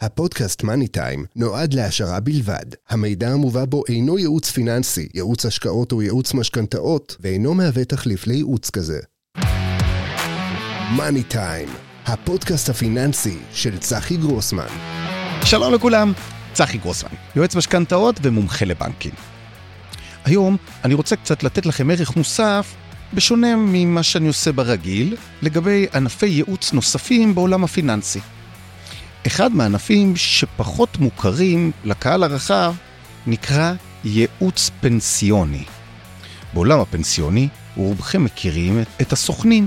הפודקאסט מאני טיים נועד להעשרה בלבד. המידע המובא בו אינו ייעוץ פיננסי, ייעוץ השקעות או ייעוץ משכנתאות, ואינו מהווה תחליף לייעוץ כזה. מאני טיים, הפודקאסט הפיננסי של צחי גרוסמן. שלום לכולם, צחי גרוסמן, יועץ משכנתאות ומומחה לבנקים. היום אני רוצה קצת לתת לכם ערך מוסף, בשונה ממה שאני עושה ברגיל, לגבי ענפי ייעוץ נוספים בעולם הפיננסי. אחד מהענפים שפחות מוכרים לקהל הרחב נקרא ייעוץ פנסיוני. בעולם הפנסיוני, רובכם מכירים את הסוכנים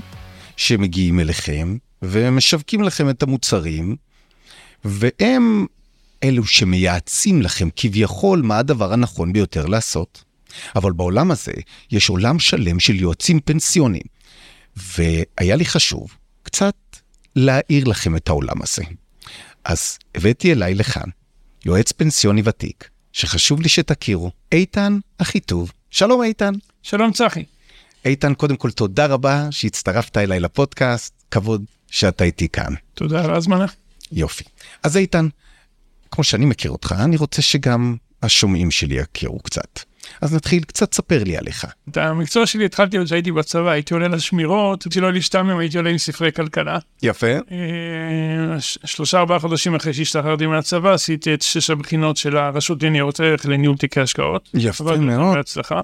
שמגיעים אליכם ומשווקים לכם את המוצרים, והם אלו שמייעצים לכם כביכול מה הדבר הנכון ביותר לעשות. אבל בעולם הזה יש עולם שלם של יועצים פנסיוניים, והיה לי חשוב קצת להאיר לכם את העולם הזה. אז הבאתי אליי לכאן יועץ פנסיוני ותיק, שחשוב לי שתכירו, איתן אחיטוב. שלום איתן. שלום צחי. איתן, קודם כל תודה רבה שהצטרפת אליי לפודקאסט, כבוד שאתה איתי כאן. תודה על ההזמנה. יופי. אז איתן, כמו שאני מכיר אותך, אני רוצה שגם השומעים שלי יכירו קצת. אז נתחיל, קצת ספר לי עליך. את המקצוע שלי התחלתי עוד כשהייתי בצבא, הייתי עולה לשמירות, שלא להשתעמם הייתי עולה עם ספרי כלכלה. יפה. אה, שלושה ארבעה חודשים אחרי שהשתחררתי מהצבא, עשיתי את שש הבחינות של הרשות לניירות ערך לניהול תיקי השקעות. יפה מאוד. בהצלחה.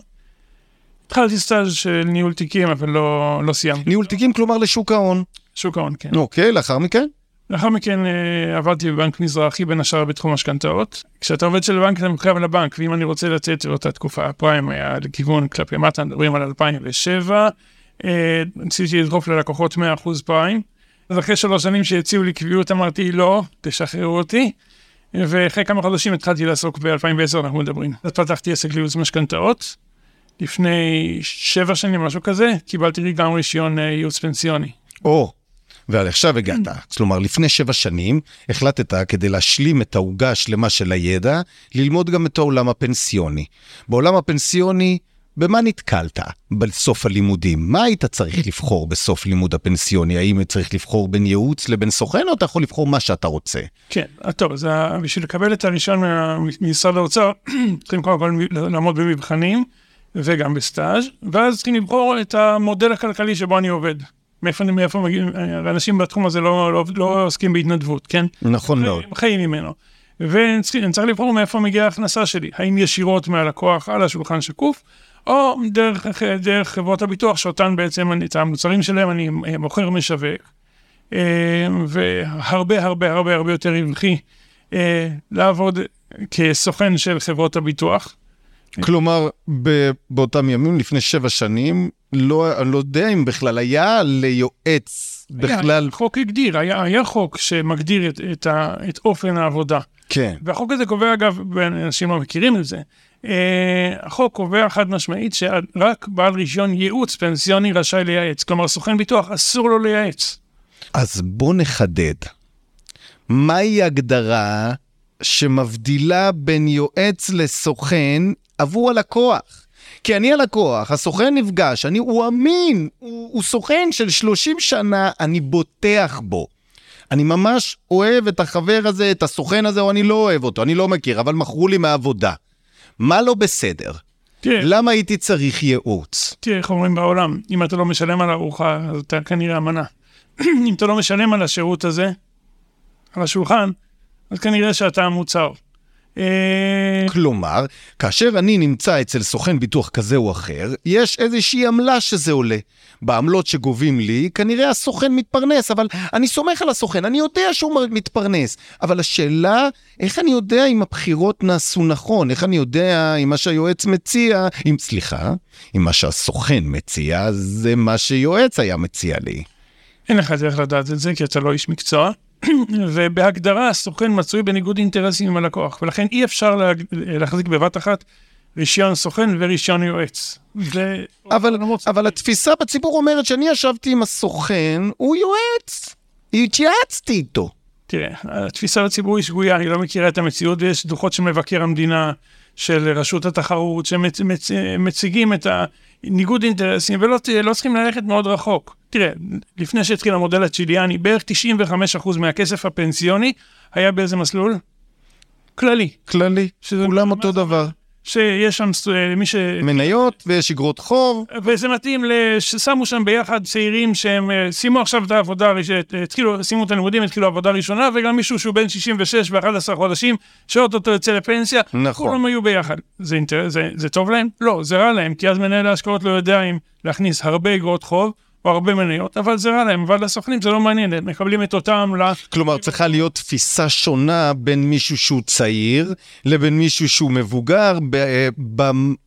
התחלתי סטאז' של ניהול תיקים, אבל לא, לא סיימתי. ניהול תיקים, כלומר לשוק ההון. שוק ההון, כן. אוקיי, לאחר מכן? לאחר מכן אה, עבדתי בבנק מזרחי, בין השאר בתחום משכנתאות. כשאתה עובד של בנק אתה מחויב לבנק, ואם אני רוצה לצאת באותה תקופה, הפריים היה לכיוון כלפי מטה, מדברים על 2007. אה, ניסיתי לדחוף ללקוחות 100% פריים. אז אחרי שלוש שנים שהציעו לי קביעות אמרתי לא, תשחררו אותי. ואחרי כמה חודשים התחלתי לעסוק ב-2010 אנחנו מדברים. אז פתחתי עסק לייעוץ משכנתאות. לפני שבע שנים, משהו כזה, קיבלתי גם רישיון אה, ייעוץ פנסיוני. או, ועד עכשיו הגעת. כלומר, לפני שבע שנים החלטת, כדי להשלים את העוגה השלמה של הידע, ללמוד גם את העולם הפנסיוני. בעולם הפנסיוני, במה נתקלת בסוף הלימודים? מה היית צריך לבחור בסוף לימוד הפנסיוני? האם צריך לבחור בין ייעוץ לבין סוכן, או אתה יכול לבחור מה שאתה רוצה? כן, אז טוב, אז ה- בשביל לקבל את הרישיון מה- ממשרד האוצר, צריכים קודם כל לעמוד במבחנים וגם בסטאז', ואז צריכים לבחור את המודל הכלכלי שבו אני עובד. מאיפה, מאיפה מגיעים, אנשים בתחום הזה לא, לא, לא עוסקים בהתנדבות, כן? נכון מאוד. הם חיים ממנו. ואני צריך אני צריך לבחור מאיפה מגיעה ההכנסה שלי, האם ישירות מהלקוח על השולחן שקוף, או דרך, דרך חברות הביטוח שאותן בעצם, אני- את המוצרים שלהם אני מוכר משווק, אה, והרבה הרבה הרבה הרבה יותר רווחי אה, לעבוד כסוכן של חברות הביטוח. כלומר, ב- באותם ימים, לפני שבע שנים, לא, אני לא יודע אם בכלל היה ליועץ בכלל... היה, החוק הגדיר, היה, היה חוק שמגדיר את, את, ה, את אופן העבודה. כן. והחוק הזה קובע, אגב, אנשים לא מכירים את זה, אה, החוק קובע חד משמעית שרק בעל רישיון ייעוץ פנסיוני רשאי לייעץ. כלומר, סוכן ביטוח אסור לו לייעץ. אז בוא נחדד. מהי הגדרה שמבדילה בין יועץ לסוכן עבור הלקוח? כי אני הלקוח, הסוכן נפגש, אני, הוא אמין, הוא, הוא סוכן של 30 שנה, אני בוטח בו. אני ממש אוהב את החבר הזה, את הסוכן הזה, או אני לא אוהב אותו, אני לא מכיר, אבל מכרו לי מהעבודה. מה לא בסדר? תראה, למה הייתי צריך ייעוץ? תראה איך אומרים בעולם, אם אתה לא משלם על ארוחה, אז אתה כנראה אמנה. אם אתה לא משלם על השירות הזה, על השולחן, אז כנראה שאתה המוצר. אה, כלומר, כאשר אני נמצא אצל סוכן ביטוח כזה או אחר, יש איזושהי עמלה שזה עולה. בעמלות שגובים לי, כנראה הסוכן מתפרנס, אבל אני סומך על הסוכן, אני יודע שהוא מתפרנס. אבל השאלה, איך אני יודע אם הבחירות נעשו נכון? איך אני יודע אם מה שהיועץ מציע, אם, סליחה, אם מה שהסוכן מציע, זה מה שיועץ היה מציע לי. אין לך דרך לדעת את זה, כי אתה לא איש מקצוע. ובהגדרה הסוכן מצוי בניגוד אינטרסים עם הלקוח, ולכן אי אפשר לה, להחזיק בבת אחת רישיון סוכן ורישיון יועץ. זה... אבל, אבל התפיסה בציבור אומרת שאני ישבתי עם הסוכן, הוא יועץ. התייעצתי איתו. תראה, התפיסה לציבור היא שגויה, היא לא מכירה את המציאות, ויש דוחות של מבקר המדינה, של רשות התחרות, שמציגים את הניגוד אינטרסים, ולא לא צריכים ללכת מאוד רחוק. תראה, לפני שהתחיל המודל הצ'יליאני, בערך 95% מהכסף הפנסיוני היה באיזה מסלול? כללי. כללי, כולם אותו דבר. שיש שם מי ש... מניות ויש אגרות חוב. וזה מתאים, ששמו שם ביחד צעירים שהם אה, סיימו עכשיו את העבודה, התחילו, סיימו את הלימודים, התחילו עבודה ראשונה, וגם מישהו שהוא בן 66 ו-11 חודשים, שאוטוטו יוצא לפנסיה. נכון. כולם היו ביחד. זה, אינטר... זה, זה טוב להם? לא, זה רע להם, כי אז מנהל ההשקעות לא יודע אם להכניס הרבה אגרות חוב. או הרבה מניות, אבל זה רע להם, אבל לסוכנים זה לא מעניין, הם מקבלים את אותה עמלה. כלומר, צריכה להיות תפיסה שונה בין מישהו שהוא צעיר לבין מישהו שהוא מבוגר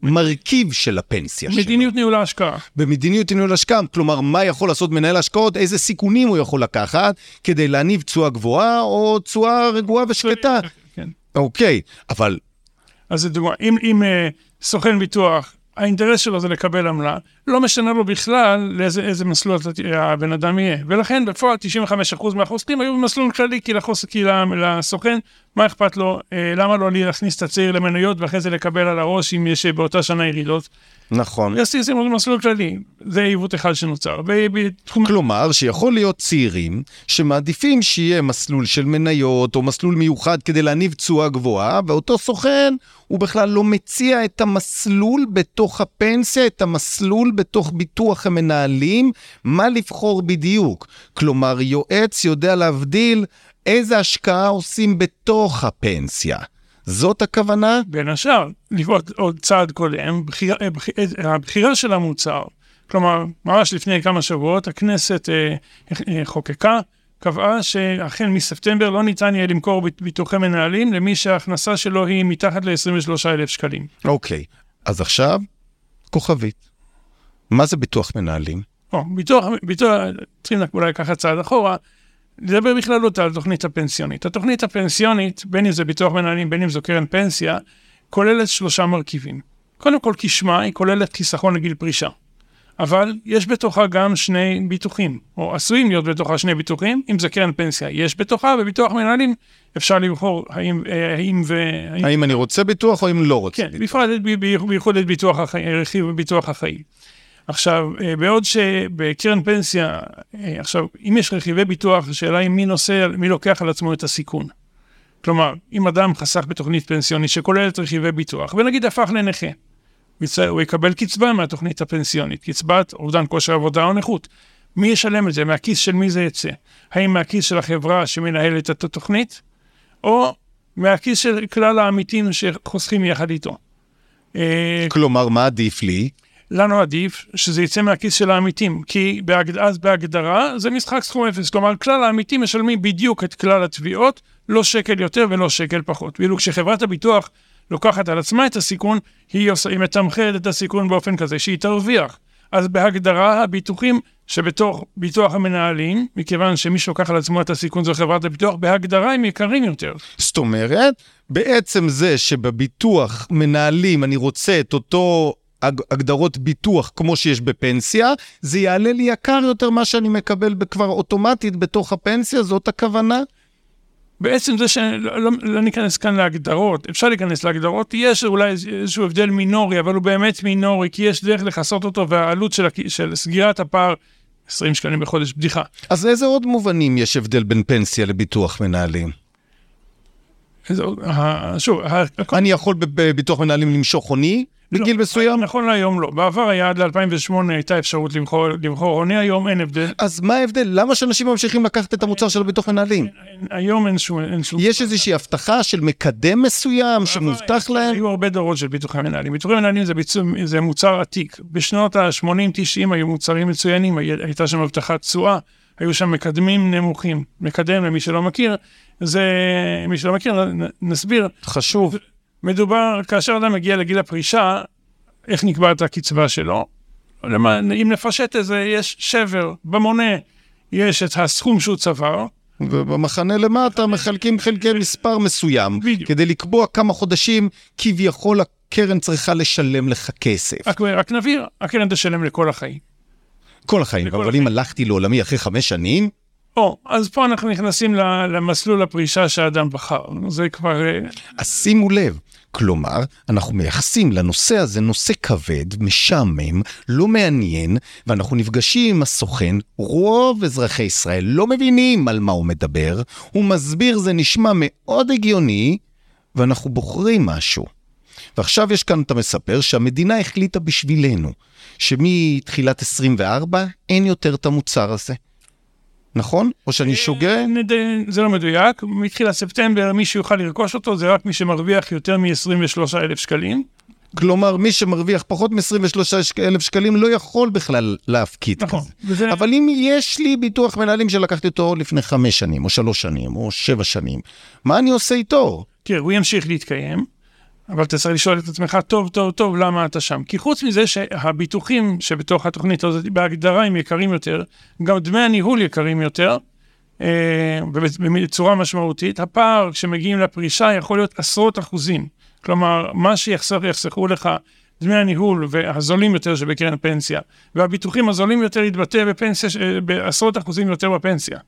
במרכיב של הפנסיה שלו. מדיניות ניהול ההשקעה. במדיניות ניהול ההשקעה, כלומר, מה יכול לעשות מנהל ההשקעות, איזה סיכונים הוא יכול לקחת כדי להניב תשואה גבוהה או תשואה רגועה ושקטה. כן. אוקיי, אבל... אז זה דוגמה, אם, אם uh, סוכן ביטוח האינטרס שלו זה לקבל עמלה, לא משנה לו בכלל לאיזה מסלול הבן אדם יהיה. ולכן בפועל 95% מהחוסכים היו במסלול כללי, כי לסוכן, מה אכפת לו, אה, למה לא להכניס את הצעיר למניות ואחרי זה לקבל על הראש אם יש באותה שנה ירידות. נכון. ישימו מסלול כללי, זה עיוות אחד שנוצר. ובתחום... כלומר, שיכול להיות צעירים שמעדיפים שיהיה מסלול של מניות או מסלול מיוחד כדי להניב תשואה גבוהה, ואותו סוכן הוא בכלל לא מציע את המסלול בתוך הפנסיה, את המסלול בתוך ביטוח המנהלים, מה לבחור בדיוק. כלומר, יועץ יודע להבדיל איזה השקעה עושים בתוך הפנסיה. זאת הכוונה? בין השאר, לפחות עוד צעד קודם, בחיר, בחיר, הבחירה של המוצר. כלומר, ממש לפני כמה שבועות הכנסת אה, אה, חוקקה, קבעה שהחל מספטמבר לא ניתן יהיה למכור ביטוחי מנהלים למי שההכנסה שלו היא מתחת ל-23,000 שקלים. אוקיי, אז עכשיו, כוכבית. מה זה ביטוח מנהלים? או, ביטוח, ביטוח, צריכים אולי לקחת צעד אחורה. לדבר בכללות על התוכנית הפנסיונית. התוכנית הפנסיונית, בין אם זה ביטוח מנהלים, בין אם זו קרן פנסיה, כוללת שלושה מרכיבים. קודם כל, כשמה, היא כוללת חיסכון לגיל פרישה. אבל יש בתוכה גם שני ביטוחים, או עשויים להיות בתוכה שני ביטוחים, אם זה קרן פנסיה, יש בתוכה, בביטוח מנהלים אפשר לבחור האם, אה, האם ו... האם אני רוצה ביטוח או אם לא רוצה כן, ביטוח. כן, בייחוד את ביטוח החיים, רכיב בביטוח החיים. עכשיו, אה, בעוד שבקרן פנסיה, אה, עכשיו, אם יש רכיבי ביטוח, השאלה היא מי נושא, מי לוקח על עצמו את הסיכון. כלומר, אם אדם חסך בתוכנית פנסיונית שכוללת רכיבי ביטוח, ונגיד הפך לנכה, הוא יקבל קצבה מהתוכנית הפנסיונית, קצבת אובדן כושר עבודה או נכות. מי ישלם את זה? מהכיס של מי זה יצא? האם מהכיס של החברה שמנהלת את התוכנית, או מהכיס של כלל העמיתים שחוסכים יחד איתו? אה, כלומר, מה עדיף לי? לנו עדיף שזה יצא מהכיס של העמיתים, כי בהגד... אז בהגדרה זה משחק סכום אפס. כלומר, כלל העמיתים משלמים בדיוק את כלל התביעות, לא שקל יותר ולא שקל פחות. ואילו כשחברת הביטוח לוקחת על עצמה את הסיכון, היא, עושה, היא מתמחרת את הסיכון באופן כזה שהיא תרוויח. אז בהגדרה הביטוחים שבתוך ביטוח המנהלים, מכיוון שמי שלוקח על עצמו את הסיכון זו חברת הביטוח, בהגדרה הם יקרים יותר. זאת אומרת, בעצם זה שבביטוח מנהלים אני רוצה את אותו הגדרות ביטוח כמו שיש בפנסיה, זה יעלה לי יקר יותר מה שאני מקבל כבר אוטומטית בתוך הפנסיה, זאת הכוונה? בעצם זה שלא לא, לא ניכנס כאן להגדרות, אפשר להיכנס להגדרות, יש אולי איזשהו הבדל מינורי, אבל הוא באמת מינורי, כי יש דרך לכסות אותו, והעלות של, של סגירת הפער, 20 שקלים בחודש, בדיחה. אז איזה עוד מובנים יש הבדל בין פנסיה לביטוח מנהלים? שוב, אני יכול בביטוח מנהלים למשוך הוני? בגיל לא, מסוים? נכון להיום לא. בעבר היה עד ל-2008 הייתה אפשרות לבחור עוני, היום אין הבדל. אז מה ההבדל? למה שאנשים ממשיכים לקחת את המוצר של הביטוח מנהלים? היום אין שום... יש איזושהי הבטחה של מקדם מסוים שמובטח להם? היו הרבה דורות של ביטוחי מנהלים. ביטוחי מנהלים זה מוצר עתיק. בשנות ה-80-90 היו מוצרים מצוינים, הייתה שם הבטחת תשואה. היו שם מקדמים נמוכים. מקדם, למי שלא מכיר, זה, מי שלא מכיר, נסביר. חשוב. מדובר, כאשר אדם מגיע לגיל הפרישה, איך נקבעת הקצבה שלו? אם נפשט את זה, יש שבר במונה, יש את הסכום שהוא צבר. ובמחנה למטה מחלקים חלקי מספר מסוים, בדיוק. כדי לקבוע כמה חודשים כביכול הקרן צריכה לשלם לך כסף. רק, רק נבהיר, הקרן תשלם לכל החיים. כל החיים, אבל אם הלכתי לעולמי אחרי חמש שנים, או, אז פה אנחנו נכנסים למסלול הפרישה שהאדם בחר. זה כבר... אה, אז שימו לב, כלומר, אנחנו מייחסים לנושא הזה נושא כבד, משעמם, לא מעניין, ואנחנו נפגשים עם הסוכן, רוב אזרחי ישראל לא מבינים על מה הוא מדבר, הוא מסביר, זה נשמע מאוד הגיוני, ואנחנו בוחרים משהו. ועכשיו יש כאן, אתה מספר, שהמדינה החליטה בשבילנו, שמתחילת 24 אין יותר את המוצר הזה. נכון? או שאני שוגה? אה, זה לא מדויק, מתחילת ספטמבר מי שיוכל לרכוש אותו זה רק מי שמרוויח יותר מ-23 אלף שקלים. כלומר, מי שמרוויח פחות מ-23 אלף שקלים לא יכול בכלל להפקיד נכון, כזה. וזה- אבל אם יש לי ביטוח מנהלים שלקחתי אותו לפני חמש שנים, או שלוש שנים, או שבע שנים, מה אני עושה איתו? תראה, הוא ימשיך להתקיים, אבל אתה צריך לשאול את עצמך טוב, טוב, טוב, למה אתה שם? כי חוץ מזה שהביטוחים שבתוך התוכנית הזאת בהגדרה הם יקרים יותר, גם דמי הניהול יקרים יותר, אה, ובצורה משמעותית, הפער כשמגיעים לפרישה יכול להיות עשרות אחוזים. כלומר, מה שיחסכו יחסכו לך דמי הניהול והזולים יותר שבקרן פנסיה, והביטוחים הזולים יותר יתבטא בפנסיה, אה, בעשרות אחוזים יותר בפנסיה.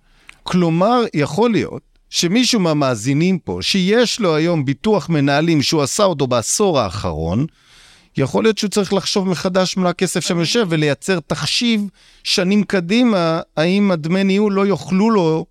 כלומר, יכול להיות שמישהו מהמאזינים פה, שיש לו היום ביטוח מנהלים שהוא עשה אותו בעשור האחרון, יכול להיות שהוא צריך לחשוב מחדש מה הכסף שם יושב ולייצר תחשיב שנים קדימה, האם הדמי ניהול לא יאכלו לו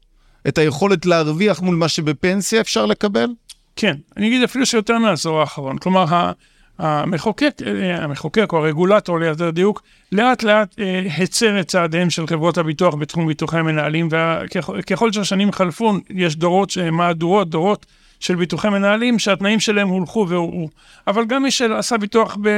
את היכולת להרוויח מול מה שבפנסיה אפשר לקבל? כן, אני אגיד אפילו שיותר מהעשור האחרון. כלומר, המחוקק, אה, המחוקק או הרגולטור ליתר דיוק, לאט לאט אה, הצר את צעדיהם של חברות הביטוח בתחום ביטוחי המנהלים, וככל שהשנים חלפו, יש דורות, ש- מהדורות, דורות של ביטוחי מנהלים, שהתנאים שלהם הולכו והורעו. אבל גם מי שעשה ביטוח ב...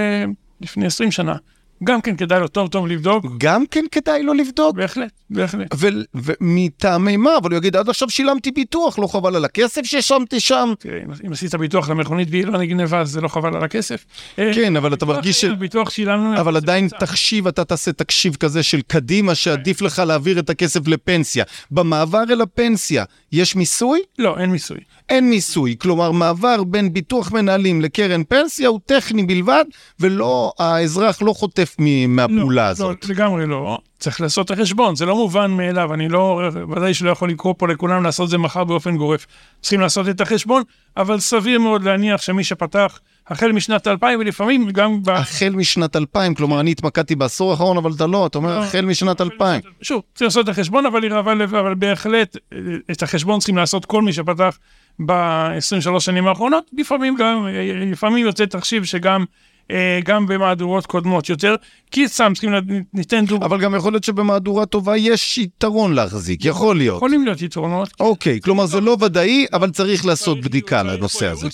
לפני 20 שנה, גם כן כדאי לו טוב טוב לבדוק, גם כן כדאי לו לבדוק. בהחלט, בהחלט. ומטעמי מה? אבל הוא יגיד, עד עכשיו שילמתי ביטוח, לא חבל על הכסף ששמתי שם? תראה, אם- עשית ביטוח למכונית והיא לא נגנבה, אז זה לא חבל על הכסף. אה, כן, אבל אתה מרגיש ש... ביטוח שילמנו... אבל עדיין תחשיב, אתה תעשה תחשיב כזה של קדימה, שעדיף לך להעביר את הכסף לפנסיה. במעבר אל הפנסיה, יש מיסוי? לא, אין מיסוי. אין מיסוי. כלומר, מעבר בין ביטוח מנהלים לקרן פנסיה הוא טכני בלבד, ולא, האזרח לא חוטף מ- מהפעולה לא, הזאת. לא, לגמרי לא. צריך לעשות את החשבון, זה לא מובן מאליו, אני לא, ודאי שלא יכול לקרוא פה לכולם לעשות את זה מחר באופן גורף. צריכים לעשות את החשבון, אבל סביר מאוד להניח שמי שפתח החל משנת 2000, ולפעמים גם ב... החל משנת 2000, כלומר, אני התמקדתי בעשור האחרון, אבל אתה לא, אתה אומר לא, החל משנת 2000. שוב, צריך לעשות את החשבון, אבל, אבל, אבל בהחלט אה, את החשבון צריכים לעשות כל מי שפתח ב-23 שנים האחרונות. לפעמים גם, לפעמים יוצא תחשיב שגם אה, גם במהדורות קודמות יותר, כי סתם צריכים, ניתן דוגמא. אבל גם יכול להיות שבמהדורה טובה יש יתרון להחזיק, יכול להיות. יכולים להיות יתרונות. אוקיי, כלומר זה לא ודאי, אבל צריך לעשות בדיקה לנושא הזה.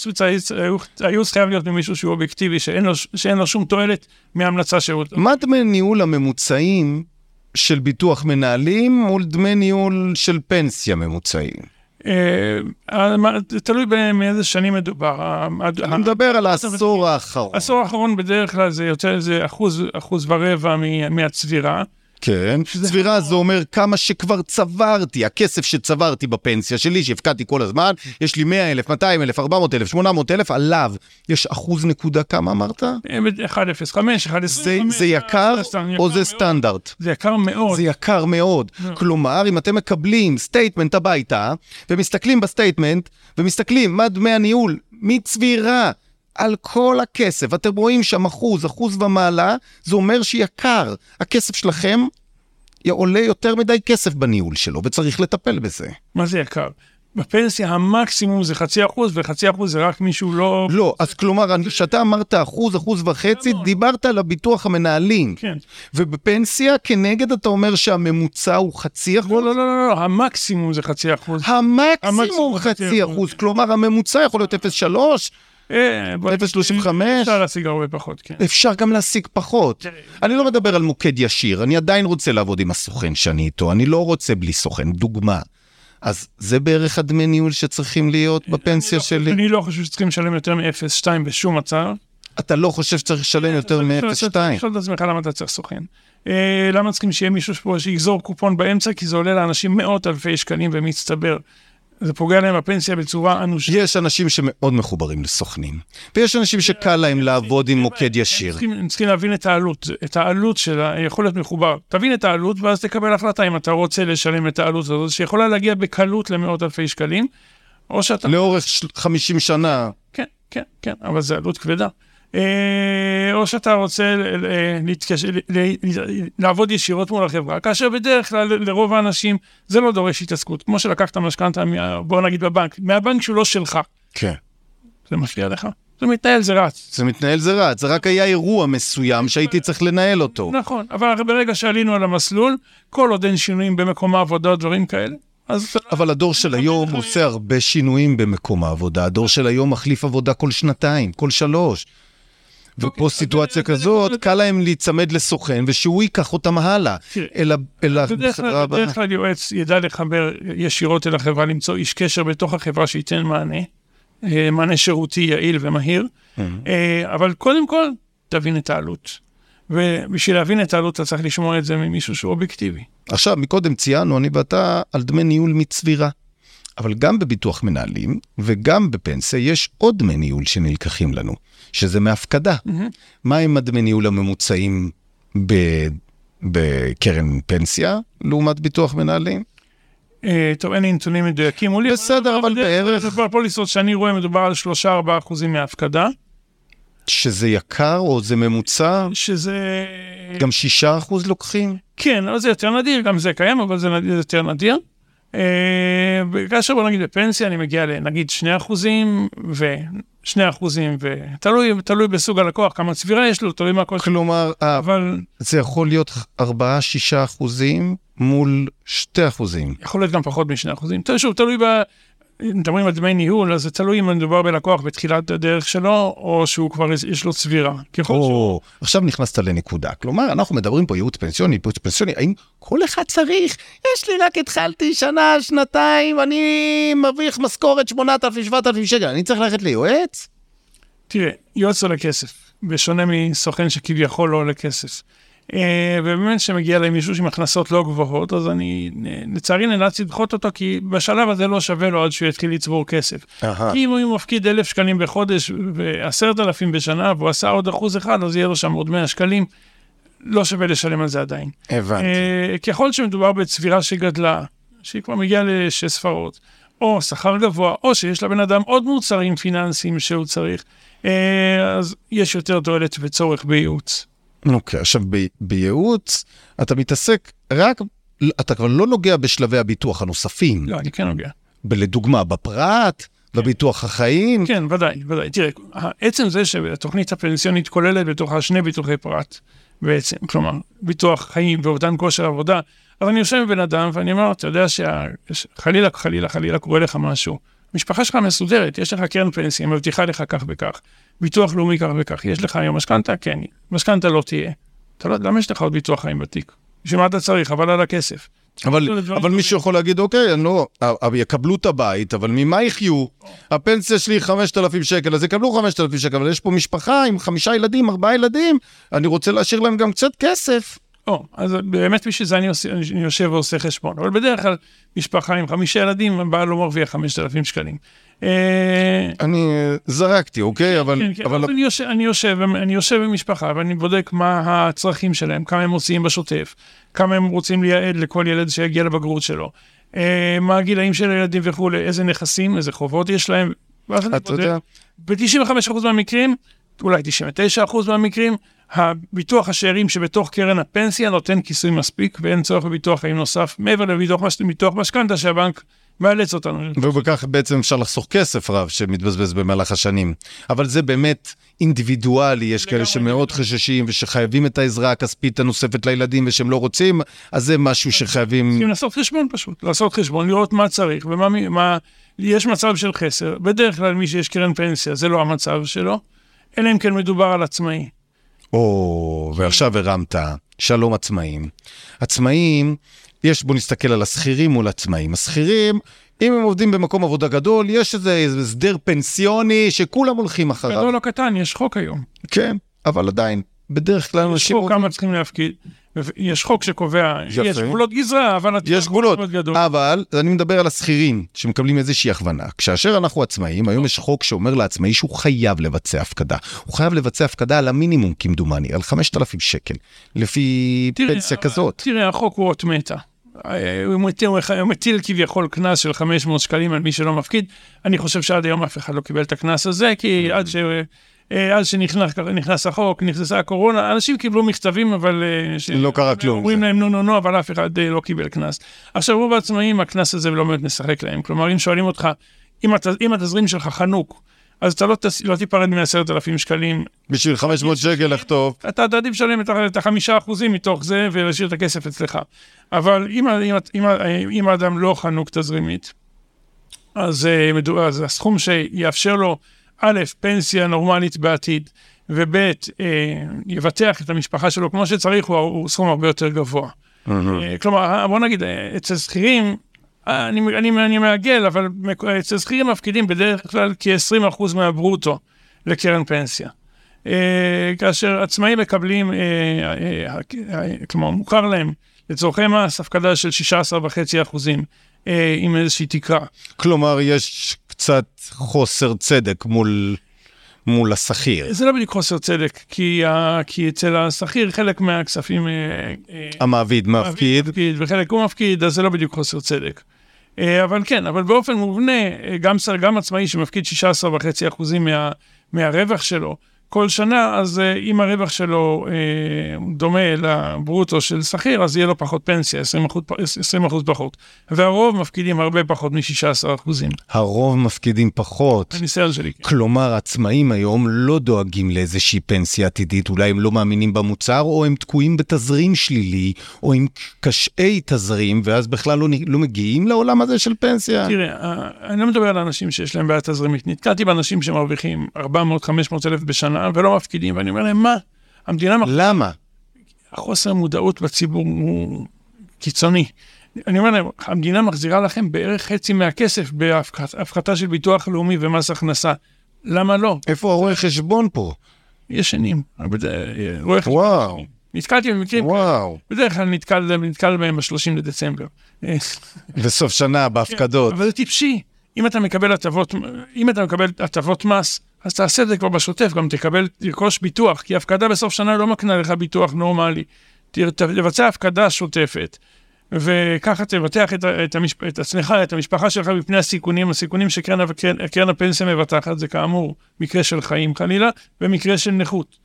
הייעוץ- חייב להיות ממישהו שהוא אובייקטיבי, שאין לו, שום תועלת מהמלצה שהוא... מה דמי ניהול הממוצעים של ביטוח מנהלים מול דמי ניהול של פנסיה ממוצעים? אה, תלוי מאיזה שנים מדובר. אני מדבר על העשור האחרון. העשור האחרון בדרך כלל זה יוצא איזה אחוז, אחוז ורבע מהצבירה. כן, צבירה זה אומר כמה שכבר צברתי, הכסף שצברתי בפנסיה שלי, שהפקדתי כל הזמן, יש לי 100 אלף, 200 אלף, 400 אלף, 800 אלף, עליו יש אחוז נקודה כמה אמרת? אה, 1.05, 1.25. זה, זה יקר או זה סטנדרט? זה יקר מאוד. זה יקר מאוד. כלומר, אם אתם מקבלים statement הביתה, ומסתכלים ב statement, ומסתכלים מה דמי הניהול מצבירה על כל הכסף, אתם רואים שם אחוז, אחוז ומעלה, זה אומר שיקר. הכסף שלכם עולה יותר מדי כסף בניהול שלו, וצריך לטפל בזה. מה זה יקר? בפנסיה המקסימום זה חצי אחוז, וחצי אחוז זה רק מישהו לא... לא, אז כלומר, כשאתה אמרת אחוז, אחוז וחצי, דיברת על הביטוח המנהלים. כן. ובפנסיה, כנגד אתה אומר שהממוצע הוא חצי אחוז? לא, לא, לא, לא, לא, המקסימום זה חצי אחוז. המקסימום המקסימום חצי אחוז, אחוז. כלומר הממוצע יכול להיות 0.3, אה, בוא- 0.35? אפשר להשיג הרבה פחות, כן. אפשר גם להשיג פחות. אני לא מדבר על מוקד ישיר, אני עדיין רוצה לעבוד עם הסוכן שאני איתו, אני לא רוצה בלי סוכן, דוגמה. אז זה בערך הדמי ניהול שצריכים להיות בפנסיה שלי? אני לא חושב שצריכים לשלם יותר מ-0.2 בשום מצב. אתה לא חושב שצריך לשלם יותר מ-0.2? לשאול את עצמך למה אתה צריך סוכן. אה, למה צריכים שיהיה מישהו שיגזור קופון באמצע? כי זה עולה לאנשים מאות אלפי שקלים במצטבר. זה פוגע להם בפנסיה בצורה אנושה. יש אנשים שמאוד מחוברים לסוכנים, ויש אנשים שקל להם לעבוד עם מוקד ישיר. הם צריכים, הם צריכים להבין את העלות, את העלות של היכול להיות מחובר. תבין את העלות ואז תקבל החלטה אם אתה רוצה לשלם את העלות הזאת, שיכולה להגיע בקלות למאות אלפי שקלים, או שאתה... לאורך ש- 50 שנה. כן, כן, כן, אבל זו עלות כבדה. אה, או שאתה רוצה ל- ל- להתקש... ל- ל- לעבוד ישירות מול החברה, כאשר בדרך כלל לרוב האנשים זה לא דורש התעסקות. כמו שלקחת משכנתה, מה- בוא נגיד בבנק, מהבנק שהוא לא שלך, כן. זה מפריע לך? זה מתנהל, זה רץ. זה מתנהל, זה רץ, זה רק היה אירוע מסוים שהייתי צריך לנהל אותו. נכון, אבל ברגע שעלינו על המסלול, כל עוד אין שינויים במקום העבודה, דברים כאלה, אז אבל הדור של היום עושה הרבה שינויים במקום העבודה. הדור של היום מחליף עבודה כל שנתיים, כל שלוש. ופה סיטואציה כזאת, קל להם להיצמד לסוכן ושהוא ייקח אותם הלאה. תראה, אל ה- אל בדרך כלל, יועץ ידע לחבר ישירות אל החברה, למצוא איש קשר בתוך החברה שייתן מענה, אה, מענה שירותי יעיל ומהיר, אה, אבל קודם כל, תבין את העלות. ובשביל להבין את העלות אתה צריך לשמוע את זה ממישהו שהוא אובייקטיבי. עכשיו, מקודם ציינו, אני ואתה, על דמי ניהול מצבירה. אבל גם בביטוח מנהלים וגם בפנסיה יש עוד דמי ניהול שנלקחים לנו, שזה מהפקדה. מה הם הדמי ניהול הממוצעים ב- בקרן פנסיה לעומת ביטוח מנהלים? אה, טוב, אין לי נתונים מדויקים מולי. בסדר, אבל בערך- בפוליסות שאני רואה מדובר על 3-4 אחוזים מההפקדה, שזה יקר או זה ממוצע? שזה... גם שישה אחוז לוקחים? כן, אבל זה יותר נדיר, גם זה קיים, אבל זה יותר נדיר. אה, כאשר בוא נגיד בפנסיה אני מגיע לנגיד 2 אחוזים ו-2 אחוזים, ותלוי תלוי בסוג הלקוח, כמה צבירה יש לו, תלוי מה כל... כלומר, אה, אבל זה יכול להיות 4-6 אחוזים מול 2 אחוזים. יכול להיות גם פחות מ-2 אחוזים. שוב, תלוי ב... מדברים על דמי ניהול, אז זה תלוי אם מדובר בלקוח בתחילת הדרך שלו, או שהוא כבר יש לו צבירה. ככל שהוא... או, עכשיו נכנסת לנקודה. כלומר, אנחנו מדברים פה ייעוץ פנסיוני, ייעוץ פנסיוני, האם כל אחד צריך? יש לי רק התחלתי שנה, שנתיים, אני מרוויח משכורת 8,000, 7,000 שקל, אני צריך ללכת ליועץ? תראה, יועץ עולה כסף, בשונה מסוכן שכביכול לא עולה כסף. אה, ובאמת שמגיע להם מישהו עם הכנסות לא גבוהות, אז אני אה, לצערי נאלץ לדחות אותו, כי בשלב הזה לא שווה לו עד שהוא יתחיל לצבור כסף. כי אם הוא מפקיד אלף שקלים בחודש ועשרת אלפים בשנה, והוא עשה עוד אחוז אחד, אז יהיה לו שם עוד מאה שקלים. לא שווה לשלם על זה עדיין. הבנתי. אה, ככל שמדובר בצבירה שגדלה, שהיא כבר מגיעה לשש ספרות, או שכר גבוה, או שיש לבן אדם עוד מוצרים פיננסיים שהוא צריך, אז יש יותר תועלת וצורך בייעוץ. אוקיי, עכשיו ב- בייעוץ אתה מתעסק רק, אתה כבר לא נוגע בשלבי הביטוח הנוספים. לא, אני כן נוגע. לדוגמה, בפרט, בביטוח החיים. כן, ודאי, ודאי. תראה, עצם זה שהתוכנית הפנסיונית כוללת בתוכה שני ביטוחי פרט, בעצם, כלומר, ביטוח חיים ואובדן כושר עבודה, אז אני יושב עם בן אדם ואני אומר, אתה יודע שחלילה, חלילה, חלילה קורה לך משהו. המשפחה שלך מסודרת, יש לך קרן פנסיה, מבטיחה לך כך וכך, ביטוח לאומי כך וכך, יש לך היום משכנתה? כן. משכנתה לא תהיה. אתה לא, למה יש לך עוד ביטוח חיים בתיק? בשביל מה אתה צריך? אבל על הכסף. אבל, דברים אבל מישהו יכול להגיד, אוקיי, אני לא, ה- ה- יקבלו את הבית, אבל ממה יחיו? הפנסיה שלי 5,000 שקל, אז יקבלו 5,000 שקל, אבל יש פה משפחה עם חמישה ילדים, ארבעה ילדים, אני רוצה להשאיר להם גם קצת כסף. או, אז באמת בשביל זה אני, עושה, אני יושב ועושה חשבון. אבל בדרך כלל, משפחה עם חמישה ילדים, הבעל לא מרוויח 5,000 שקלים. אה, אני אה, זרקתי, אוקיי? אבל... כן, כן, אבל... אני יושב, אני, יושב, אני יושב עם משפחה ואני בודק מה הצרכים שלהם, כמה הם מוציאים בשוטף, כמה הם רוצים לייעד לכל ילד שיגיע לבגרות שלו, אה, מה הגילאים של הילדים וכולי, איזה נכסים, איזה חובות יש להם. אתה. יודע, ב-95% מהמקרים, אולי 99% מהמקרים, הביטוח השאירים שבתוך קרן הפנסיה נותן כיסוי מספיק ואין צורך בביטוח חיים נוסף מעבר לביטוח מש- ביטוח משכנתה שהבנק מאלץ אותנו. ובכך בעצם אפשר לחסוך כסף רב שמתבזבז במהלך השנים. אבל זה באמת אינדיבידואלי, יש כאלה שמאוד. חששים ושחייבים את העזרה הכספית הנוספת לילדים ושהם לא רוצים, אז זה משהו שחייבים... צריכים לעשות חשבון פשוט, לעשות חשבון, לראות מה צריך ומה, מה, יש מצב של חסר, בדרך כלל מי שיש קרן פנסיה זה לא המצב שלו, אלא אם כן מדובר על עצמאי. או, ועכשיו הרמת, שלום עצמאים. עצמאים, יש, בוא נסתכל על השכירים מול עצמאים. השכירים, אם הם עובדים במקום עבודה גדול, יש איזה הסדר פנסיוני שכולם הולכים אחריו. גדול או קטן, יש חוק היום. כן, אבל עדיין, בדרך כלל יש אנשים... חוק כמה צריכים להפקיד, יש חוק שקובע, יפה. יש גבולות גזרה, אבל... יש גבולות. אבל אני מדבר על השכירים שמקבלים איזושהי הכוונה. כאשר אנחנו עצמאים, היום יש חוק שאומר לעצמאי שהוא חייב לבצע הפקדה. הוא חייב לבצע הפקדה על המינימום כמדומני, על 5,000 שקל, לפי תראה, פנסיה כזאת. תראה, החוק הוא אות מתה. הוא מטיל, הוא מטיל כביכול קנס של 500 שקלים על מי שלא מפקיד. אני חושב שעד היום אף אחד לא קיבל את הקנס הזה, כי עד ש... אה, אז שנכנס נכנס החוק, נכנסה הקורונה, אנשים קיבלו מכתבים, אבל... אה, ש- לא קרה כלום. אומרים להם נו נו נו, אבל אף אחד אה, לא קיבל קנס. עכשיו, רוב העצמאים, הקנס הזה לא באמת משחק להם. כלומר, אם שואלים אותך, אם, הת, אם התזרים שלך חנוק, אז אתה לא, תס- לא תיפרד מ-10,000 שקלים, בשביל 500 שקל לכתוב. אתה עדיף לשלם את החמישה אחוזים מתוך זה ולהשאיר את הכסף אצלך. אבל אם, אם, אם, אם האדם לא חנוק תזרימית, אז, אז הסכום שיאפשר לו, א', פנסיה נורמלית בעתיד, וב', אה, יבטח את המשפחה שלו כמו שצריך, הוא, הוא סכום הרבה יותר גבוה. אה, כלומר, בוא נגיד, אה, אצל שכירים, אה, אני, אני, אני מעגל, אבל אצל שכירים מפקידים בדרך כלל כ-20% מהברוטו לקרן פנסיה. אה, כאשר עצמאים מקבלים, אה, אה, אה, כלומר, מוכר להם לצורכי מס הפקדה של 16.5 אחוזים אה, עם איזושהי תקרה. כלומר, יש קצת חוסר צדק מול, מול השכיר. זה לא בדיוק חוסר צדק, כי, ה- כי אצל השכיר חלק מהכספים... אה, אה, המעביד מפקיד. מפקיד וחלק הוא מפקיד, אז זה לא בדיוק חוסר צדק. אה, אבל כן, אבל באופן מובנה, גם, גם עצמאי שמפקיד 16.5% מה, מהרווח שלו כל שנה, אז אה, אם הרווח שלו אה, דומה לברוטו של שכיר, אז יהיה לו פחות פנסיה, 20%, פ- 20% פחות. והרוב מפקידים הרבה פחות מ-16%. הרוב מפקידים פחות. הניסיון שלי. כן. כלומר, עצמאים היום לא דואגים לאיזושהי פנסיה עתידית, אולי הם לא מאמינים במוצר, או הם תקועים בתזרים שלילי, או עם קשי תזרים, ואז בכלל לא, לא מגיעים לעולם הזה של פנסיה. תראה, אה, אני לא מדבר על אנשים שיש להם בעיה תזרימית. נתקלתי באנשים שמרוויחים 400-500 אלף בשנה ולא מפקידים, ואני אומר להם, מה? המדינה, למה? החוסר מודעות בציבור הוא קיצוני. אני אומר להם, המדינה מחזירה לכם בערך חצי מהכסף בהפחתה של ביטוח לאומי ומס הכנסה. למה לא? איפה הרואה חשבון פה? ישנים. וואו, נתקלתי במקרים, וואו. בדרך כלל נתקל, נתקל בהם ב-30 לדצמבר. בסוף שנה, בהפקדות. אבל זה טיפשי. אם אתה מקבל הטבות, אם אתה מקבל הטבות מס, אז תעשה את זה כבר בשוטף, גם תקבל, תרכוש ביטוח, כי הפקדה בסוף שנה לא מקנה לך ביטוח נורמלי. תבצע הפקדה שוטפת, וככה תבטח את, את, המשפ... את עצמך, את המשפחה שלך מפני הסיכונים, הסיכונים שקרן הקרן, קרן הפנסיה מבטחת, זה כאמור מקרה של חיים חלילה, ומקרה של נכות.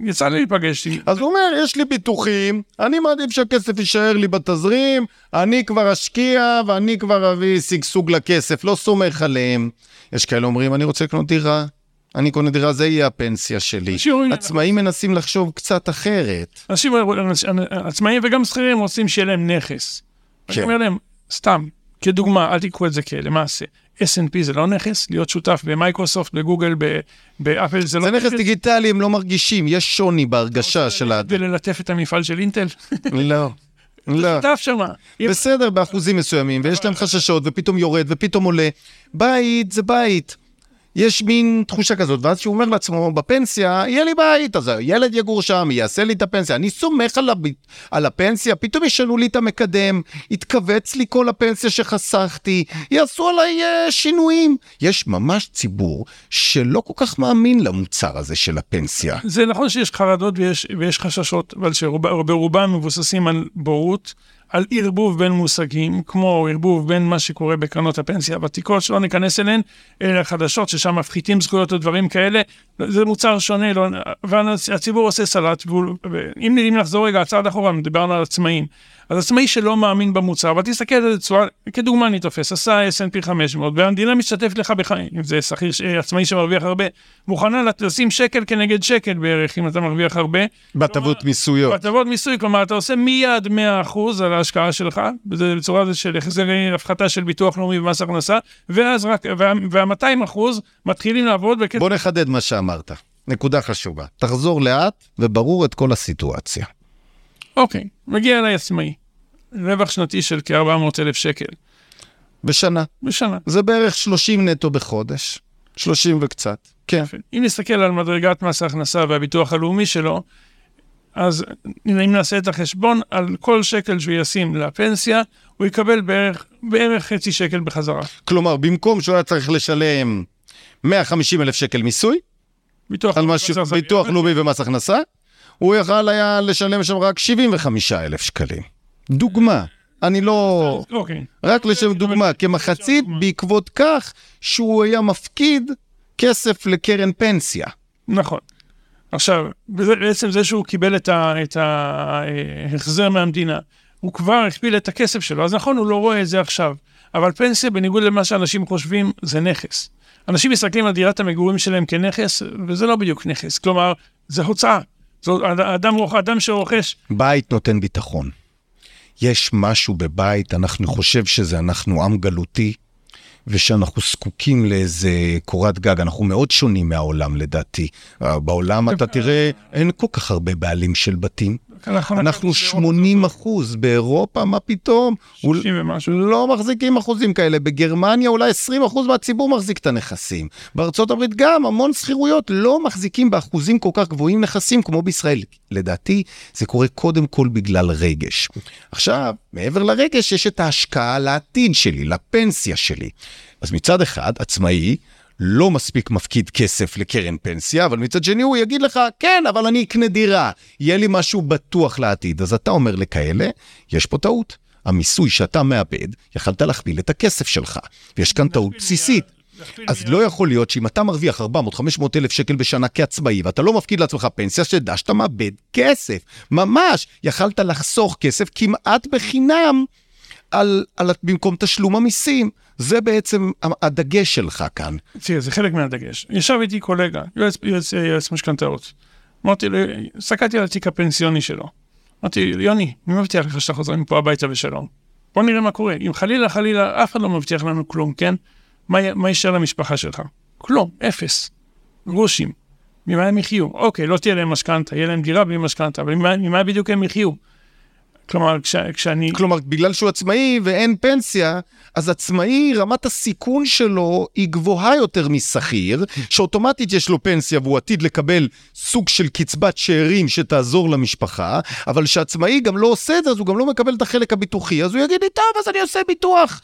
יצא לי להיפגש. אז הוא אומר, יש לי ביטוחים, אני מעדיף שהכסף יישאר לי בתזרים, אני כבר אשקיע ואני כבר אביא שגשוג לכסף, לא סומך עליהם. יש כאלה אומרים, אני רוצה לקנות דירה, אני קונה דירה, זה יהיה הפנסיה שלי. עצמאים מנסים לחשוב קצת אחרת. אנשים, עצמאים וגם שכירים רוצים שיהיה להם נכס. כן. אני אומר להם, סתם, כדוגמה, אל תיקחו את זה כלמעשה. S&P זה לא נכס, להיות שותף במייקרוסופט, בגוגל, באפל זה לא זה נכס דיגיטלי, הם לא מרגישים, יש שוני בהרגשה של האדם. וללטף את המפעל של אינטל. לא, לא. שותף שמה. בסדר, באחוזים מסוימים, ויש להם חששות, ופתאום יורד, ופתאום עולה. בית זה בית. יש מין תחושה כזאת, ואז שהוא אומר לעצמו, בפנסיה, יהיה לי בית, אז הילד יגור שם, יעשה לי את הפנסיה. אני סומך על, הב... על הפנסיה, פתאום ישנו לי את המקדם, יתכווץ לי כל הפנסיה שחסכתי, יעשו עליי uh, שינויים. יש ממש ציבור שלא כל כך מאמין למוצר הזה של הפנסיה. זה נכון שיש חרדות ויש, ויש חששות, אבל שברובם מבוססים על בורות, על ערבוב בין מושגים, כמו ערבוב בין מה שקורה בקרנות הפנסיה הוותיקות, שלא ניכנס אליהן, אלא חדשות ששם מפחיתים זכויות ודברים כאלה. זה מוצר שונה, לא, והציבור עושה סלט. ואם אם נחזור רגע צעד אחורה, דיברנו על עצמאים. אז עצמאי שלא מאמין במוצר, אבל תסתכל על זה בצורה, כדוגמה אני תופס, עשה S&P 500, והמדינה משתתפת לך בחיים, אם זה שכיר, ש- עצמאי שמרוויח הרבה, מוכנה לשים שקל כנגד שקל בערך, אם אתה מרוויח הרבה. בהטבות מיסויות. בהטבות מיסוי, כלומר, אתה עושה מיד 100% על ההשקעה שלך, וזה בצורה הזאת של החזרי הפחתה של ביטוח לאומי ומס הכנסה, ואז רק, וה-200% מתחילים לעבוד בכסף. בוא נחדד מה שאמרת. נקודה חשובה. תחזור לאט וברור את כל הסיטואציה. אוקיי, מגיע אליי עצמאי, רווח שנתי של כ-400 אלף שקל בשנה. בשנה. זה בערך 30 נטו בחודש. 30 וקצת. כן. אם נסתכל על מדרגת מס ההכנסה והביטוח הלאומי שלו, אז אם נעשה את החשבון, על כל שקל שהוא ישים לפנסיה, הוא יקבל בערך, בערך חצי שקל בחזרה. כלומר, במקום שהוא היה צריך לשלם 150 אלף שקל מיסוי, ביטוח על הכנסה. ביטוח לאומי ומס הכנסה, הוא יכל היה לשלם שם רק 75 אלף שקלים. דוגמה, אני לא... אוקיי. רק לשם דוגמה, כמחצית בעקבות כך שהוא היה מפקיד כסף לקרן פנסיה. נכון. עכשיו, בעצם זה שהוא קיבל את ההחזר מהמדינה, הוא כבר הכפיל את הכסף שלו, אז נכון, הוא לא רואה את זה עכשיו. אבל פנסיה, בניגוד למה שאנשים חושבים, זה נכס. אנשים מסתכלים על דירת המגורים שלהם כנכס, וזה לא בדיוק נכס. כלומר, זה הוצאה. זו, אדם, אדם שרוכש, בית נותן ביטחון. יש משהו בבית, אנחנו חושב שזה אנחנו עם גלותי, ושאנחנו זקוקים לאיזה קורת גג. אנחנו מאוד שונים מהעולם לדעתי. בעולם אתה תראה, אין כל כך הרבה בעלים של בתים. אנחנו, אנחנו 80 אחוז, באירופה, מה פתאום? הוא 60 ומשהו. לא מחזיקים אחוזים כאלה. בגרמניה אולי 20 אחוז מהציבור מחזיק את הנכסים. בארצות הברית גם המון שכירויות לא מחזיקים באחוזים כל כך גבוהים נכסים כמו בישראל. לדעתי זה קורה קודם כל בגלל רגש. עכשיו, מעבר לרגש יש את ההשקעה לעתיד שלי, לפנסיה שלי. אז מצד אחד, עצמאי, לא מספיק מפקיד כסף לקרן פנסיה, אבל מצד שני הוא יגיד לך, כן, אבל אני אקנה דירה, יהיה לי משהו בטוח לעתיד. אז אתה אומר לכאלה, יש פה טעות. המיסוי שאתה מאבד, יכלת להכפיל את הכסף שלך, ויש כאן טעות בסיסית. אז לא יכול להיות שאם אתה מרוויח 400-500 אלף שקל בשנה כעצמאי, ואתה לא מפקיד לעצמך פנסיה, שתדע שאתה מאבד כסף. ממש, יכלת לחסוך כסף כמעט בחינם על, על, במקום תשלום המיסים. זה בעצם הדגש שלך כאן. תראה, זה חלק מהדגש. ישב איתי קולגה, יועץ, יועץ, יועץ משכנתאות. אמרתי לו, הסתכלתי על התיק הפנסיוני שלו. אמרתי, יוני, מי מבטיח לך שאתה חוזר מפה הביתה בשלום? בוא נראה מה קורה. אם חלילה, חלילה, אף אחד לא מבטיח לנו כלום, כן? מה, מה יישאר למשפחה שלך? כלום, אפס. גרושים. ממה הם יחיו? אוקיי, לא תהיה להם משכנתה, יהיה להם דירה בלי משכנתה, אבל ממה, ממה בדיוק הם יחיו? כלומר, כש, כשאני... כלומר, בגלל שהוא עצמאי ואין פנסיה, אז עצמאי, רמת הסיכון שלו היא גבוהה יותר משכיר, שאוטומטית יש לו פנסיה והוא עתיד לקבל סוג של קצבת שאירים שתעזור למשפחה, אבל כשעצמאי גם לא עושה את זה, אז הוא גם לא מקבל את החלק הביטוחי, אז הוא יגיד לי, טוב, אז אני עושה ביטוח.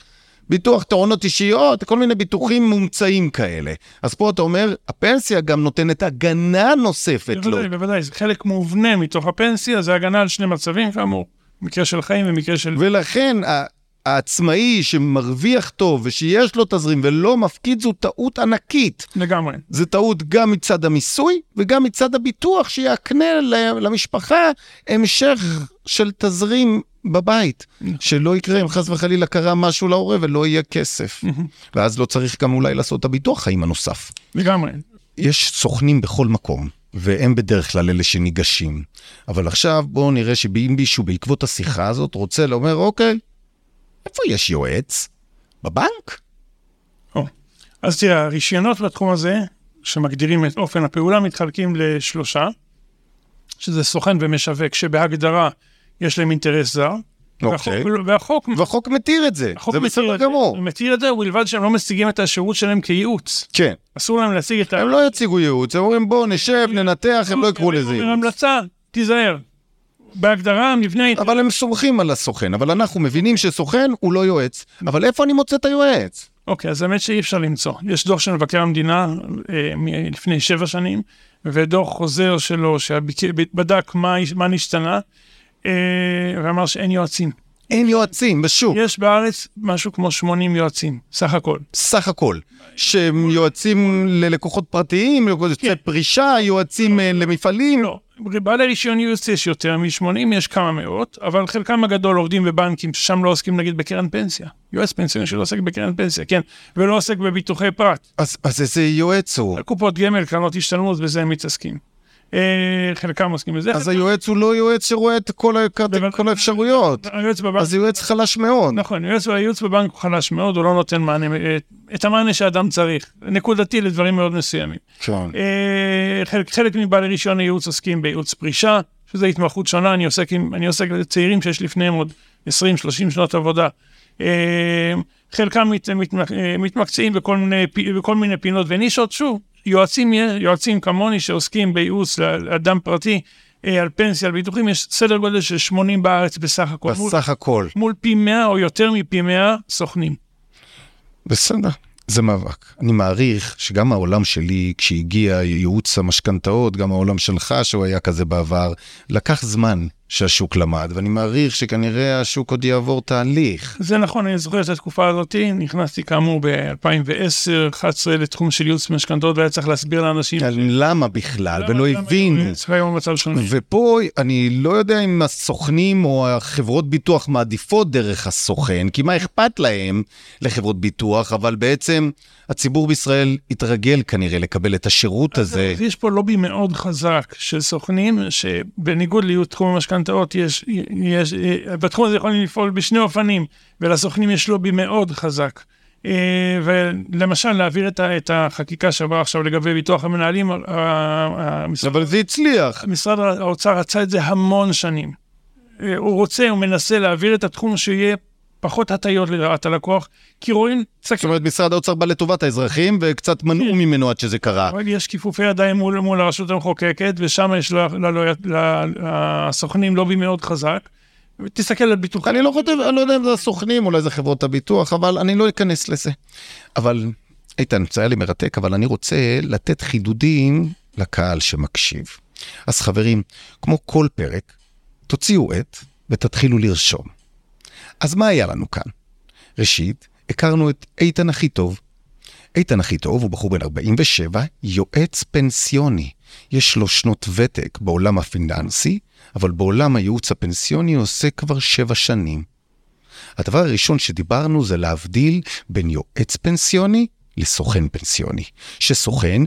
ביטוח טעונות אישיות, כל מיני ביטוחים מומצאים כאלה. אז פה אתה אומר, הפנסיה גם נותנת הגנה נוספת לו. בוודאי, בוודאי, זה חלק מובנה מתוך הפנסיה, זה הגנה על שני מצבים, כאמור. מקרה של חיים ומקרה של... ולכן העצמאי שמרוויח טוב ושיש לו תזרים ולא מפקיד זו טעות ענקית. לגמרי. זו טעות גם מצד המיסוי וגם מצד הביטוח שיקנה למשפחה המשך של תזרים בבית. שלא יקרה אם חס וחלילה קרה משהו להורה ולא יהיה כסף. ואז לא צריך גם אולי לעשות את הביטוח חיים הנוסף. לגמרי. יש סוכנים בכל מקום, והם בדרך כלל אלה שניגשים. אבל עכשיו בואו נראה שאם מישהו בעקבות השיחה הזאת רוצה לומר, אוקיי, איפה יש יועץ? בבנק? או. אז תראה, הרישיונות בתחום הזה, שמגדירים את אופן הפעולה, מתחלקים לשלושה, שזה סוכן ומשווק, שבהגדרה יש להם אינטרס זר. אוקיי. והחוק, והחוק, מתיר את זה, החוק זה בסדר גמור. הוא מתיר את זה, ובלבד שהם לא משיגים את השירות שלהם כייעוץ. כן, אסור להם להשיג את ה... הם לא יציגו ייעוץ, הם אומרים בואו נשב, ננתח, הם לא יקראו לזה ייעוץ. המלצה, תיזהר. בהגדרה, המבנה... אבל הם סומכים על הסוכן, אבל אנחנו מבינים שסוכן הוא לא יועץ. אבל איפה אני מוצא את היועץ? אוקיי, אז האמת שאי אפשר למצוא. יש דוח של מבקר המדינה אה, מלפני שבע שנים, ודוח חוזר שלו שבדק מה, נשתנה, ואמר שאין יועצים. אין יועצים בשוק, יש בארץ משהו כמו 80 יועצים, סך הכל. סך הכל. שהם יועצים ללקוחות פרטיים, יועצי פרישה, יועצים אה, למפעלים. לא, בעלי רישיון ייעוץ יש יותר מ-80, יש כמה מאות, אבל חלקם הגדול עובדים בבנקים, ששם לא עוסקים נגיד בקרן פנסיה. יועץ פנסיוני שלא עוסק בקרן פנסיה, כן, ולא עוסק בביטוחי פרט. אז, אז איזה יועץ הוא? קופות גמל, קרנות השתלמות, בזה הם מתעסקים. אה, חלקם עוסקים בזה. אז היועץ הוא לא יועץ שרואה את כל, האפשרויות. היועץ אז יועץ חלש מאוד. נכון, היועץ, בבנק הוא חלש מאוד, הוא לא נותן מענה, אה, את המענה שאדם צריך, נקודתי לדברים מאוד מסוימים. כן. אה, חלק, מבעלי רישיון הייעוץ עוסקים בייעוץ פרישה, שזו התמחות שונה, אני עוסק, עם, אני עוסק בצעירים שיש לפניהם עוד 20-30 שנות עבודה. חלקם מת, מת, מתמקצעים בכל מיני, בכל מיני פינות ונישות, שוב, יועצים, יועצים כמוני שעוסקים בייעוץ לאדם פרטי, אה, על פנסיה, על ביטוחים, יש סדר גודל של 80 בארץ בסך הכל. מול, בסך הכל. מול פי 100 או יותר מפי 100 סוכנים. בסדר. זה מאבק. אני מעריך שגם העולם שלי, כשהגיע ייעוץ המשכנתאות, גם העולם שלך, שהוא היה כזה בעבר, לקח זמן שהשוק למד, ואני מעריך שכנראה השוק עוד יעבור תהליך. זה נכון, אני זוכר את התקופה הזאת, נכנסתי כאמור ב-2010-2011 לתחום של ייעוץ משכנתאות, והיה צריך להסביר לאנשים... למה בכלל, ולא הבינו. ופה אני לא יודע אם הסוכנים או החברות ביטוח מעדיפות דרך הסוכן, כי מה אכפת להם לחברות ביטוח, אבל בעצם הציבור בישראל התרגל כנראה לקבל את השירות הזה. יש פה לובי מאוד חזק של סוכנים, שבניגוד לייעוץ תחום המשכנתאות, משכנתאות יש, יש, בתחום הזה יכולים לפעול בשני אופנים, ולסוכנים יש לובי מאוד חזק. אה, ולמשל, להעביר את, את החקיקה שעברה עכשיו לגבי ביטוח המנהלים, המשרד, אבל זה הצליח. משרד האוצר רצה את זה המון שנים. אה, הוא רוצה, הוא מנסה להעביר את התחום שיהיה פחות הטיות לרעת הלקוח, כי רואים... זאת אומרת, משרד האוצר בא לטובת האזרחים, וקצת מנעו כן. ממנו עד שזה קרה. אבל יש כיפופי ידיים מול, מול הרשות המחוקקת, ושם יש לסוכנים לובי מאוד חזק. תסתכל על ביטוח. אני לא חושב, אני לא יודע אם זה הסוכנים, אולי זה חברות הביטוח, אבל אני לא אכנס לזה. אבל, איתן, זה היה לי מרתק, אבל אני רוצה לתת חידודים לקהל שמקשיב. אז חברים, כמו כל פרק, תוציאו עט ותתחילו לרשום. אז מה היה לנו כאן? ראשית, הכרנו את איתן הכי טוב. איתן הכי טוב הוא בחור בן 47, יועץ פנסיוני. יש לו שנות ותק בעולם הפיננסי, אבל בעולם הייעוץ הפנסיוני עושה כבר שבע שנים. הדבר הראשון שדיברנו זה להבדיל בין יועץ פנסיוני לסוכן פנסיוני. שסוכן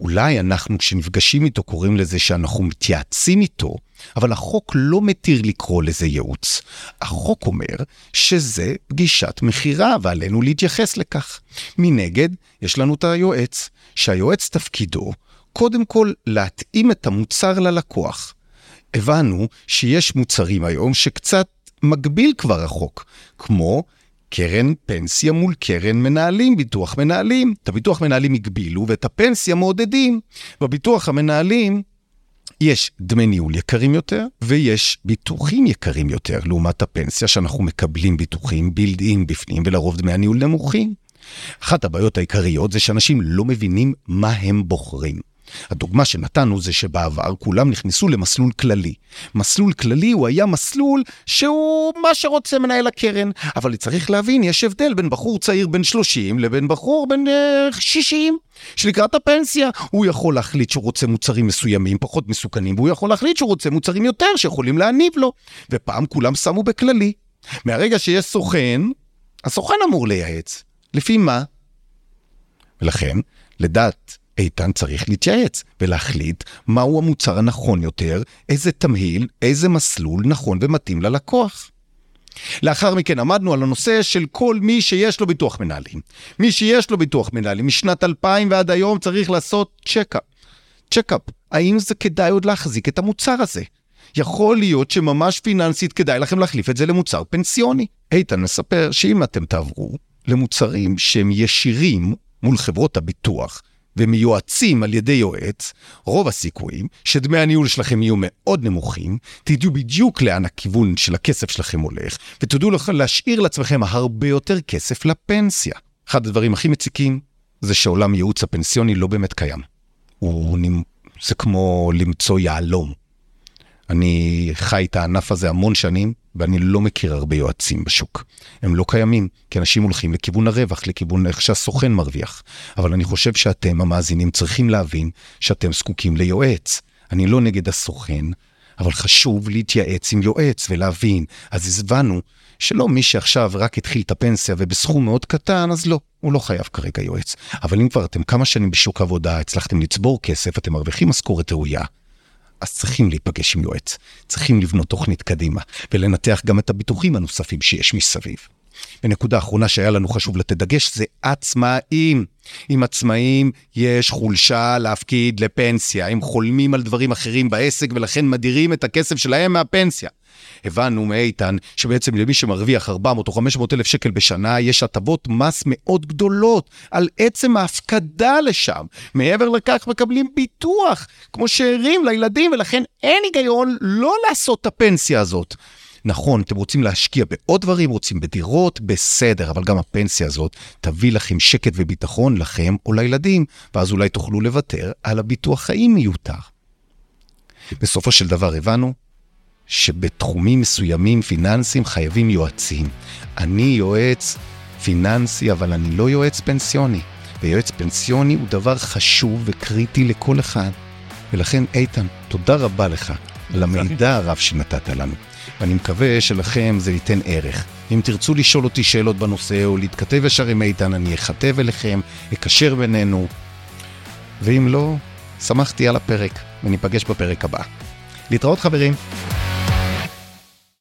אולי אנחנו כשנפגשים איתו קוראים לזה שאנחנו מתייעצים איתו, אבל החוק לא מתיר לקרוא לזה ייעוץ. החוק אומר שזה פגישת מכירה ועלינו להתייחס לכך. מנגד, יש לנו את היועץ, שהיועץ תפקידו קודם כל להתאים את המוצר ללקוח. הבנו שיש מוצרים היום שקצת מגביל כבר החוק, כמו קרן פנסיה מול קרן מנהלים, ביטוח מנהלים. את הביטוח מנהלים הגבילו ואת הפנסיה מעודדים. בביטוח המנהלים יש דמי ניהול יקרים יותר, ויש ביטוחים יקרים יותר, לעומת הפנסיה שאנחנו מקבלים ביטוחים בילד-אין בפנים, ולרוב דמי הניהול נמוכים. אחת הבעיות העיקריות זה שאנשים לא מבינים מה הם בוחרים. הדוגמה שנתנו זה שבעבר כולם נכנסו למסלול כללי. מסלול כללי הוא היה מסלול שהוא מה שרוצה מנהל הקרן, אבל צריך להבין, יש הבדל בין בחור צעיר בן 30 לבין בחור בן uh, 60. שלקראת הפנסיה הוא יכול להחליט שהוא רוצה מוצרים מסוימים פחות מסוכנים, והוא יכול להחליט שהוא רוצה מוצרים יותר שיכולים להניב לו. ופעם כולם שמו בכללי. מהרגע שיש סוכן, הסוכן אמור לייעץ. לפי מה? ולכן, לדעת איתן צריך להתייעץ ולהחליט מהו המוצר הנכון יותר, איזה תמהיל, איזה מסלול נכון ומתאים ללקוח. לאחר מכן עמדנו על הנושא של כל מי שיש לו ביטוח מנהלים. מי שיש לו ביטוח מנהלים משנת 2000 ועד היום צריך לעשות checkup. checkup, האם זה כדאי עוד להחזיק את המוצר הזה? יכול להיות שממש פיננסית כדאי לכם להחליף את זה למוצר פנסיוני. איתן מספר שאם אתם תעברו למוצרים שהם ישירים מול חברות הביטוח, ומיועצים על ידי יועץ, רוב הסיכויים שדמי הניהול שלכם יהיו מאוד נמוכים, תדעו בדיוק לאן הכיוון של הכסף שלכם הולך, ותדעו להשאיר לעצמכם הרבה יותר כסף לפנסיה. אחד הדברים הכי מציקים זה שעולם ייעוץ הפנסיוני לא באמת קיים. הוא, זה כמו למצוא יהלום. אני חי את הענף הזה המון שנים, ואני לא מכיר הרבה יועצים בשוק. הם לא קיימים, כי אנשים הולכים לכיוון הרווח, לכיוון איך שהסוכן מרוויח. אבל אני חושב שאתם, המאזינים, צריכים להבין שאתם זקוקים ליועץ. אני לא נגד הסוכן, אבל חשוב להתייעץ עם יועץ ולהבין. אז הבנו שלא מי שעכשיו רק התחיל את הפנסיה ובסכום מאוד קטן, אז לא, הוא לא חייב כרגע יועץ. אבל אם כבר אתם כמה שנים בשוק עבודה, הצלחתם לצבור כסף, אתם מרוויחים משכורת ראויה, אז צריכים להיפגש עם יועץ, צריכים לבנות תוכנית קדימה, ולנתח גם את הביטוחים הנוספים שיש מסביב. ונקודה אחרונה שהיה לנו חשוב לתת דגש זה עצמאים. עם עצמאים יש חולשה להפקיד לפנסיה, הם חולמים על דברים אחרים בעסק ולכן מדירים את הכסף שלהם מהפנסיה. הבנו מאיתן שבעצם למי שמרוויח 400 או 500 אלף שקל בשנה, יש הטבות מס מאוד גדולות על עצם ההפקדה לשם. מעבר לכך מקבלים ביטוח, כמו שאירים לילדים, ולכן אין היגיון לא לעשות את הפנסיה הזאת. נכון, אתם רוצים להשקיע בעוד דברים, רוצים בדירות, בסדר, אבל גם הפנסיה הזאת תביא לכם שקט וביטחון לכם או לילדים, ואז אולי תוכלו לוותר על הביטוח חיים מיותר. בסופו של דבר הבנו שבתחומים מסוימים פיננסיים חייבים יועצים. אני יועץ פיננסי, אבל אני לא יועץ פנסיוני. ויועץ פנסיוני הוא דבר חשוב וקריטי לכל אחד. ולכן, איתן, תודה רבה לך על המידע הרב שנתת לנו. ואני מקווה שלכם זה ייתן ערך. אם תרצו לשאול אותי שאלות בנושא או להתכתב ישר עם איתן, אני אכתב אליכם, אקשר בינינו. ואם לא, שמחתי על הפרק, וניפגש בפרק הבא. להתראות חברים.